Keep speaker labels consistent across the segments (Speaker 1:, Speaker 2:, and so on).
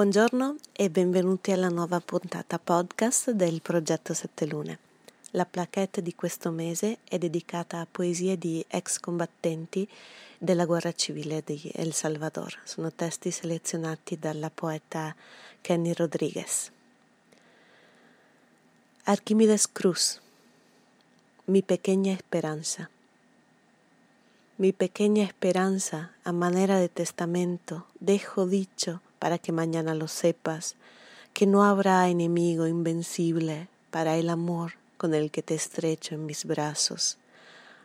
Speaker 1: Buongiorno e benvenuti alla nuova puntata podcast del progetto Sette Lune. La plaquette di questo mese è dedicata a poesie di ex combattenti della guerra civile di El Salvador. Sono testi selezionati dalla poeta Kenny Rodriguez. Arquímedes Cruz, mi pequeña esperanza. Mi pequeña esperanza, a manera de testamento, dejo dicho para que mañana lo sepas, que no habrá enemigo invencible para el amor con el que te estrecho en mis brazos,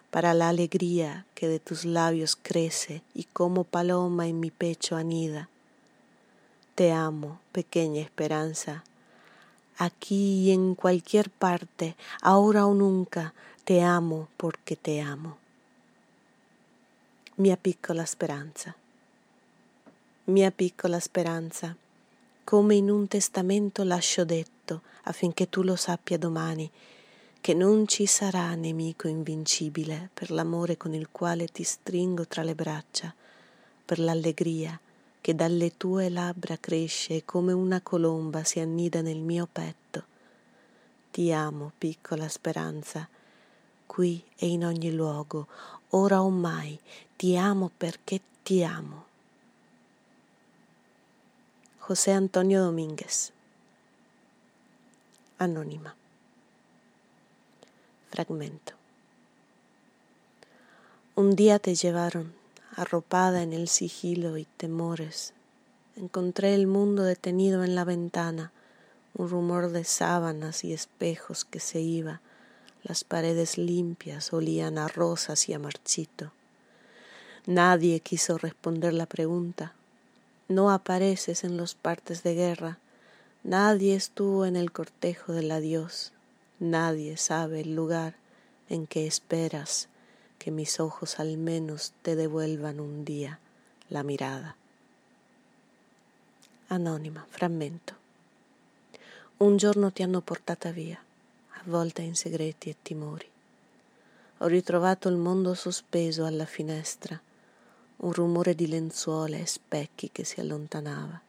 Speaker 1: para la alegría que de tus labios crece y como paloma en mi pecho anida. Te amo, pequeña esperanza, aquí y en cualquier parte, ahora o nunca, te amo porque te amo. Mia piccola speranza. Mia piccola speranza, come in un testamento lascio detto affinché tu lo sappia domani, che non ci sarà nemico invincibile per l'amore con il quale ti stringo tra le braccia, per l'allegria che dalle tue labbra cresce e come una colomba si annida nel mio petto. Ti amo, piccola speranza, qui e in ogni luogo, ora o mai, ti amo perché ti amo. José Antonio Domínguez. Anónima. Fragmento. Un día te llevaron, arropada en el sigilo y temores. Encontré el mundo detenido en la ventana, un rumor de sábanas y espejos que se iba. Las paredes limpias olían a rosas y a marchito. Nadie quiso responder la pregunta no apareces en los partes de guerra, nadie estuvo en el cortejo del adiós, nadie sabe el lugar en que esperas que mis ojos al menos te devuelvan un día la mirada. Anonima, frammento. Un giorno ti hanno portata via, avvolta in segreti e timori. Ho ritrovato il mondo sospeso alla finestra un rumore di lenzuola e specchi che si allontanava.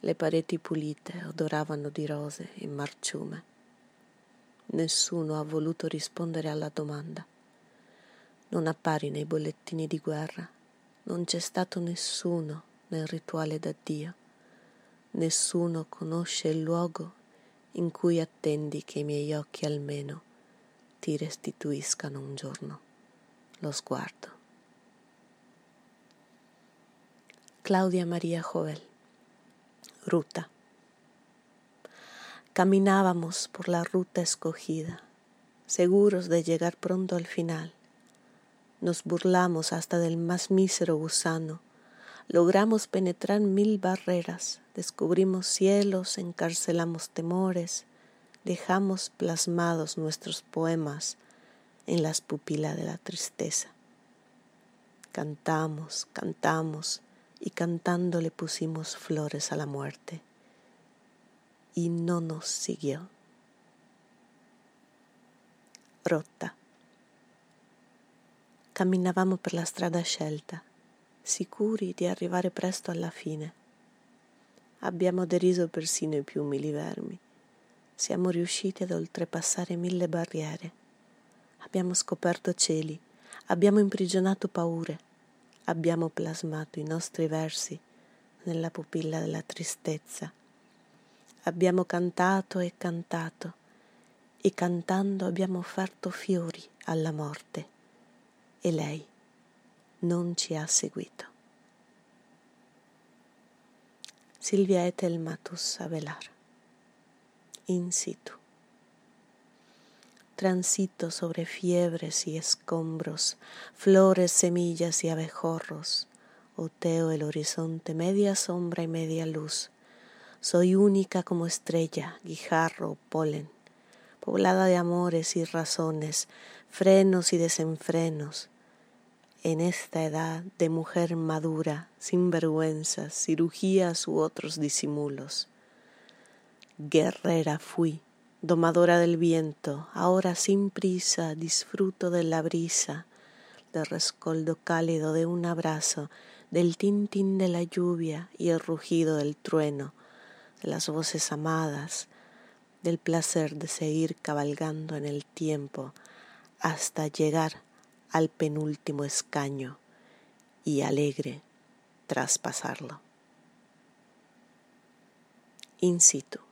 Speaker 1: Le pareti pulite odoravano di rose e marciume. Nessuno ha voluto rispondere alla domanda. Non appari nei bollettini di guerra, non c'è stato nessuno nel rituale d'addio, nessuno conosce il luogo in cui attendi che i miei occhi almeno ti restituiscano un giorno lo sguardo. Claudia María Jovel. Ruta. Caminábamos por la ruta escogida, seguros de llegar pronto al final. Nos burlamos hasta del más mísero gusano. Logramos penetrar mil barreras, descubrimos cielos, encarcelamos temores, dejamos plasmados nuestros poemas en las pupilas de la tristeza. Cantamos, cantamos, y cantando le pusimos flores a la muerte y no nos siguió. Rotta. Camminavamo per la strada scelta, sicuri di arrivare presto alla fine. Abbiamo deriso persino i più umili vermi. Siamo riusciti ad oltrepassare mille barriere. Abbiamo scoperto cieli, abbiamo imprigionato paure abbiamo plasmato i nostri versi nella pupilla della tristezza. Abbiamo cantato e cantato e cantando abbiamo offerto fiori alla morte e lei non ci ha seguito. Silvia Etelmatus Avelar, in situ transito sobre fiebres y escombros, flores, semillas y abejorros. Oteo el horizonte, media sombra y media luz. Soy única como estrella, guijarro, polen, poblada de amores y razones, frenos y desenfrenos. En esta edad de mujer madura, sin vergüenzas, cirugías u otros disimulos. Guerrera fui, domadora del viento, ahora sin prisa disfruto de la brisa, del rescoldo cálido de un abrazo, del tintín de la lluvia y el rugido del trueno, de las voces amadas, del placer de seguir cabalgando en el tiempo hasta llegar al penúltimo escaño y alegre traspasarlo. In situ.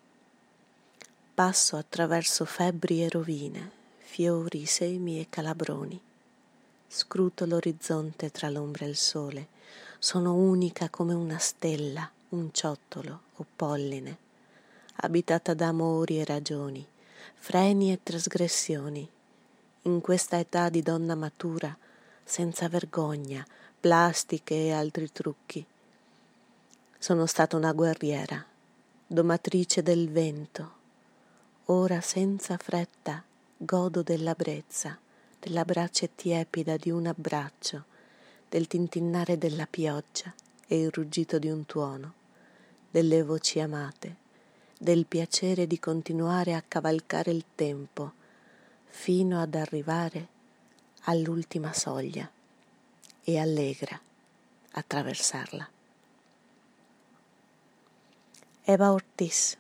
Speaker 1: Passo attraverso febbri e rovine, fiori, semi e calabroni. Scruto l'orizzonte tra l'ombra e il sole. Sono unica come una stella, un ciottolo o polline, abitata da amori e ragioni, freni e trasgressioni. In questa età di donna matura, senza vergogna, plastiche e altri trucchi. Sono stata una guerriera, domatrice del vento, Ora senza fretta godo della brezza, della brace tiepida di un abbraccio, del tintinnare della pioggia e il ruggito di un tuono, delle voci amate, del piacere di continuare a cavalcare il tempo fino ad arrivare all'ultima soglia e allegra attraversarla. Eva Ortiz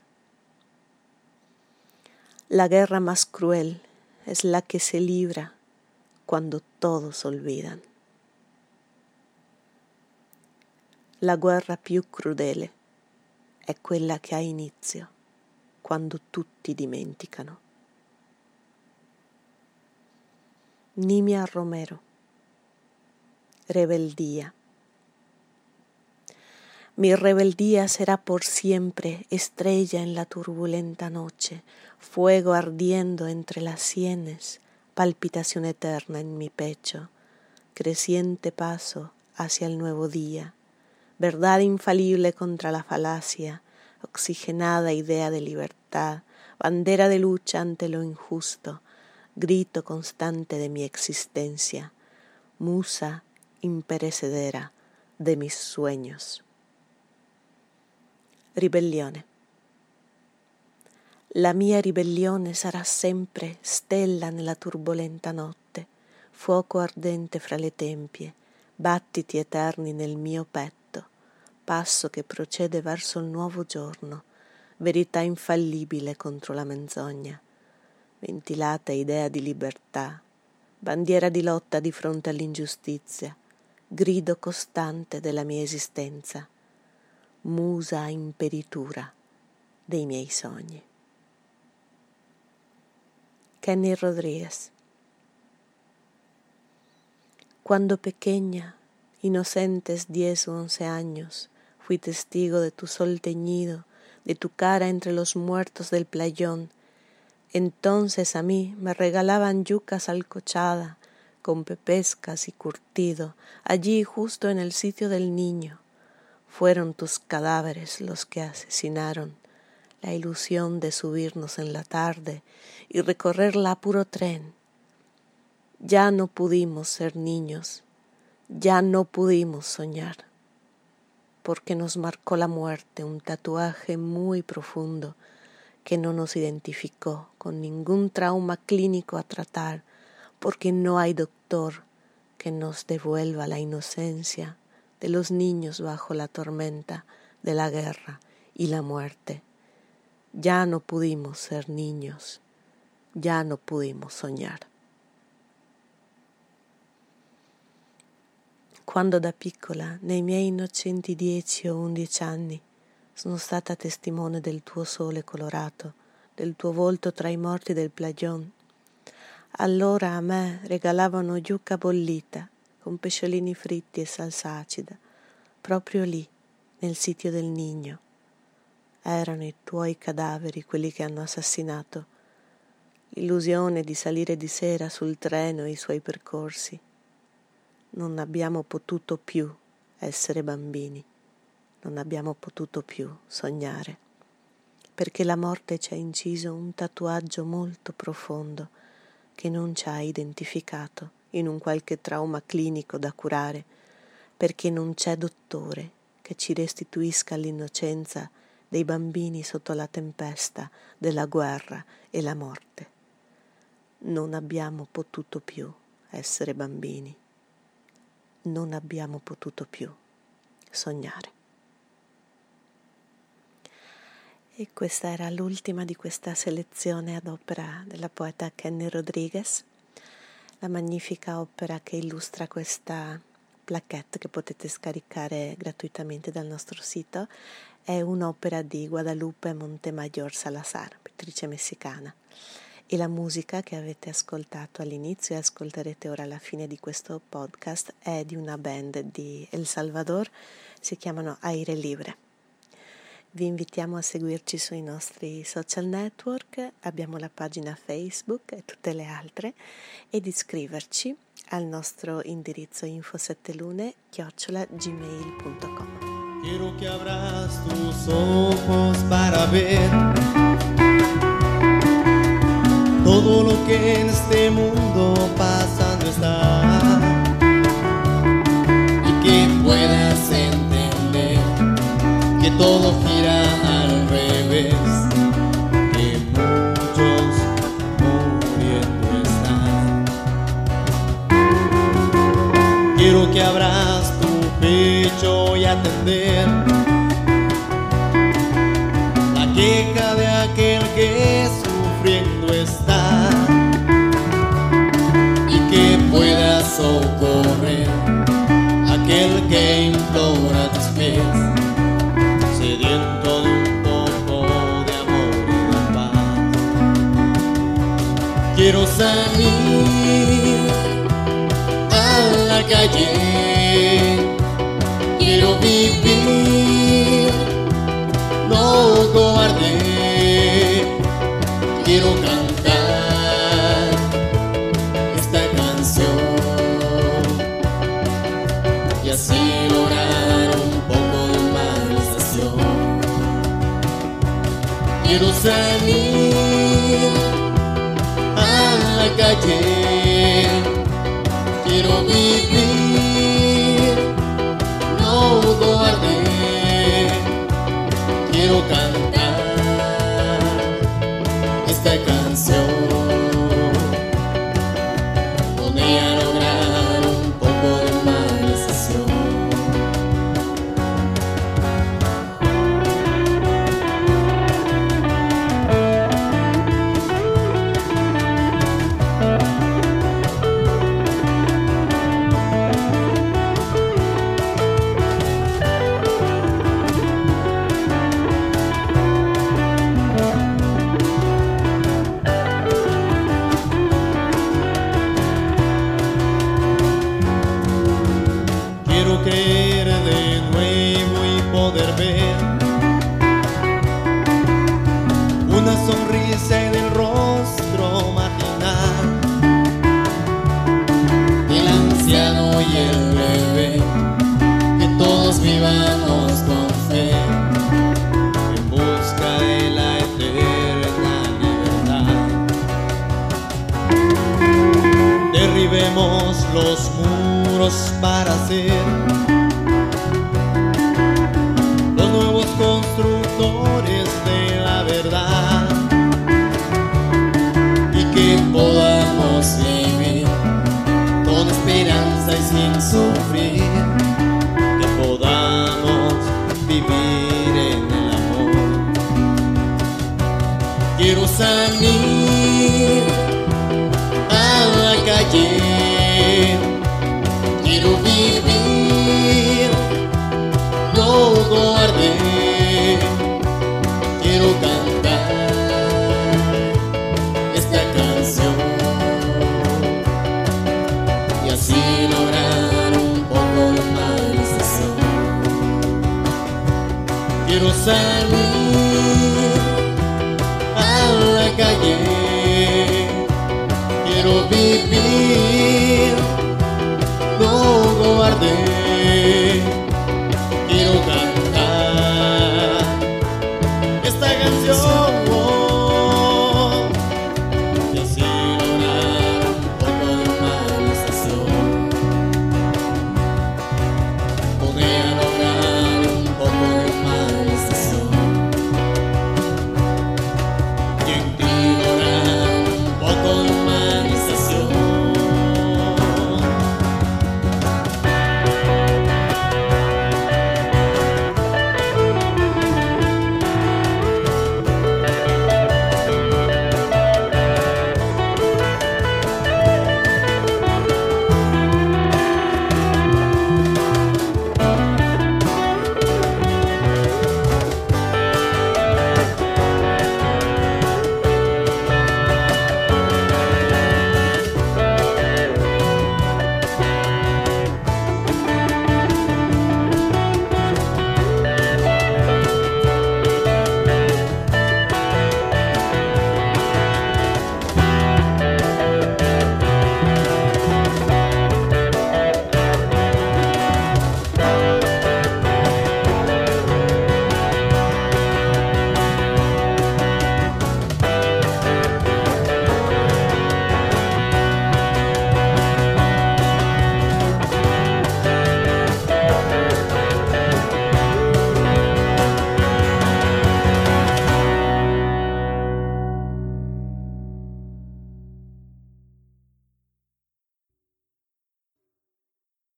Speaker 1: La guerra más cruel es la que se libra quando todos olvidan. La guerra più crudele è quella che ha inizio quando tutti dimenticano. Nimia Romero Rebeldía Mi rebeldía será por siempre estrella en la turbulenta noche, fuego ardiendo entre las sienes, palpitación eterna en mi pecho, creciente paso hacia el nuevo día, verdad infalible contra la falacia, oxigenada idea de libertad, bandera de lucha ante lo injusto, grito constante de mi existencia, musa imperecedera de mis sueños. Ribellione. La mia ribellione sarà sempre stella nella turbolenta notte, fuoco ardente fra le tempie, battiti eterni nel mio petto, passo che procede verso il nuovo giorno, verità infallibile contro la menzogna, ventilata idea di libertà, bandiera di lotta di fronte all'ingiustizia, grido costante della mia esistenza musa imperitura dei miei sogni. Kenny Rodríguez. Cuando pequeña, inocentes diez o once años, fui testigo de tu sol teñido, de tu cara entre los muertos del playón. Entonces a mí me regalaban yucas alcochada, con pepescas y curtido, allí justo en el sitio del niño fueron tus cadáveres los que asesinaron la ilusión de subirnos en la tarde y recorrerla a puro tren. Ya no pudimos ser niños, ya no pudimos soñar, porque nos marcó la muerte un tatuaje muy profundo que no nos identificó con ningún trauma clínico a tratar, porque no hay doctor que nos devuelva la inocencia de los niños bajo la tormenta de la guerra y la muerte. Ya no pudimos ser niños, ya no pudimos sognare. Quando da piccola, nei miei innocenti dieci o undici anni, sono stata testimone del tuo sole colorato, del tuo volto tra i morti del plagion, allora a me regalavano yucca bollita con pesciolini fritti e salsa acida, proprio lì, nel sitio del Nigno. Erano i tuoi cadaveri quelli che hanno assassinato. L'illusione di salire di sera sul treno e i suoi percorsi. Non abbiamo potuto più essere bambini, non abbiamo potuto più sognare, perché la morte ci ha inciso un tatuaggio molto profondo che non ci ha identificato in un qualche trauma clinico da curare, perché non c'è dottore che ci restituisca l'innocenza dei bambini sotto la tempesta della guerra e la morte. Non abbiamo potuto più essere bambini, non abbiamo potuto più sognare. E questa era l'ultima di questa selezione ad opera della poeta Kenny Rodriguez, la magnifica opera che illustra questa plaquette che potete scaricare gratuitamente dal nostro sito è un'opera di Guadalupe Montemayor Salazar, pittrice messicana. E la musica che avete ascoltato all'inizio e ascolterete ora alla fine di questo podcast è di una band di El Salvador, si chiamano Aire Libre. Vi invitiamo a seguirci sui nostri social network, abbiamo la pagina Facebook e tutte le altre, ed iscriverci al nostro indirizzo info7lune chiocciola gmail.com.
Speaker 2: Quiero que abras tus ojos para ver todo lo que en este mundo pasando está que todo gira al revés, que muchos muriendo están. Quiero que abras tu pecho y atender la queja de aquel que sufriendo está y que puedas socorrer aquel que Quiero salir a la calle, quiero vivir, no cobarde, quiero cantar esta canción y así lograr un poco de humanización. Quiero salir quiero vivir, no cobarde, quiero cantar esta canción. Para ser los nuevos constructores de la verdad. Y que podamos vivir salir a la calle quiero vivir, no cobarde.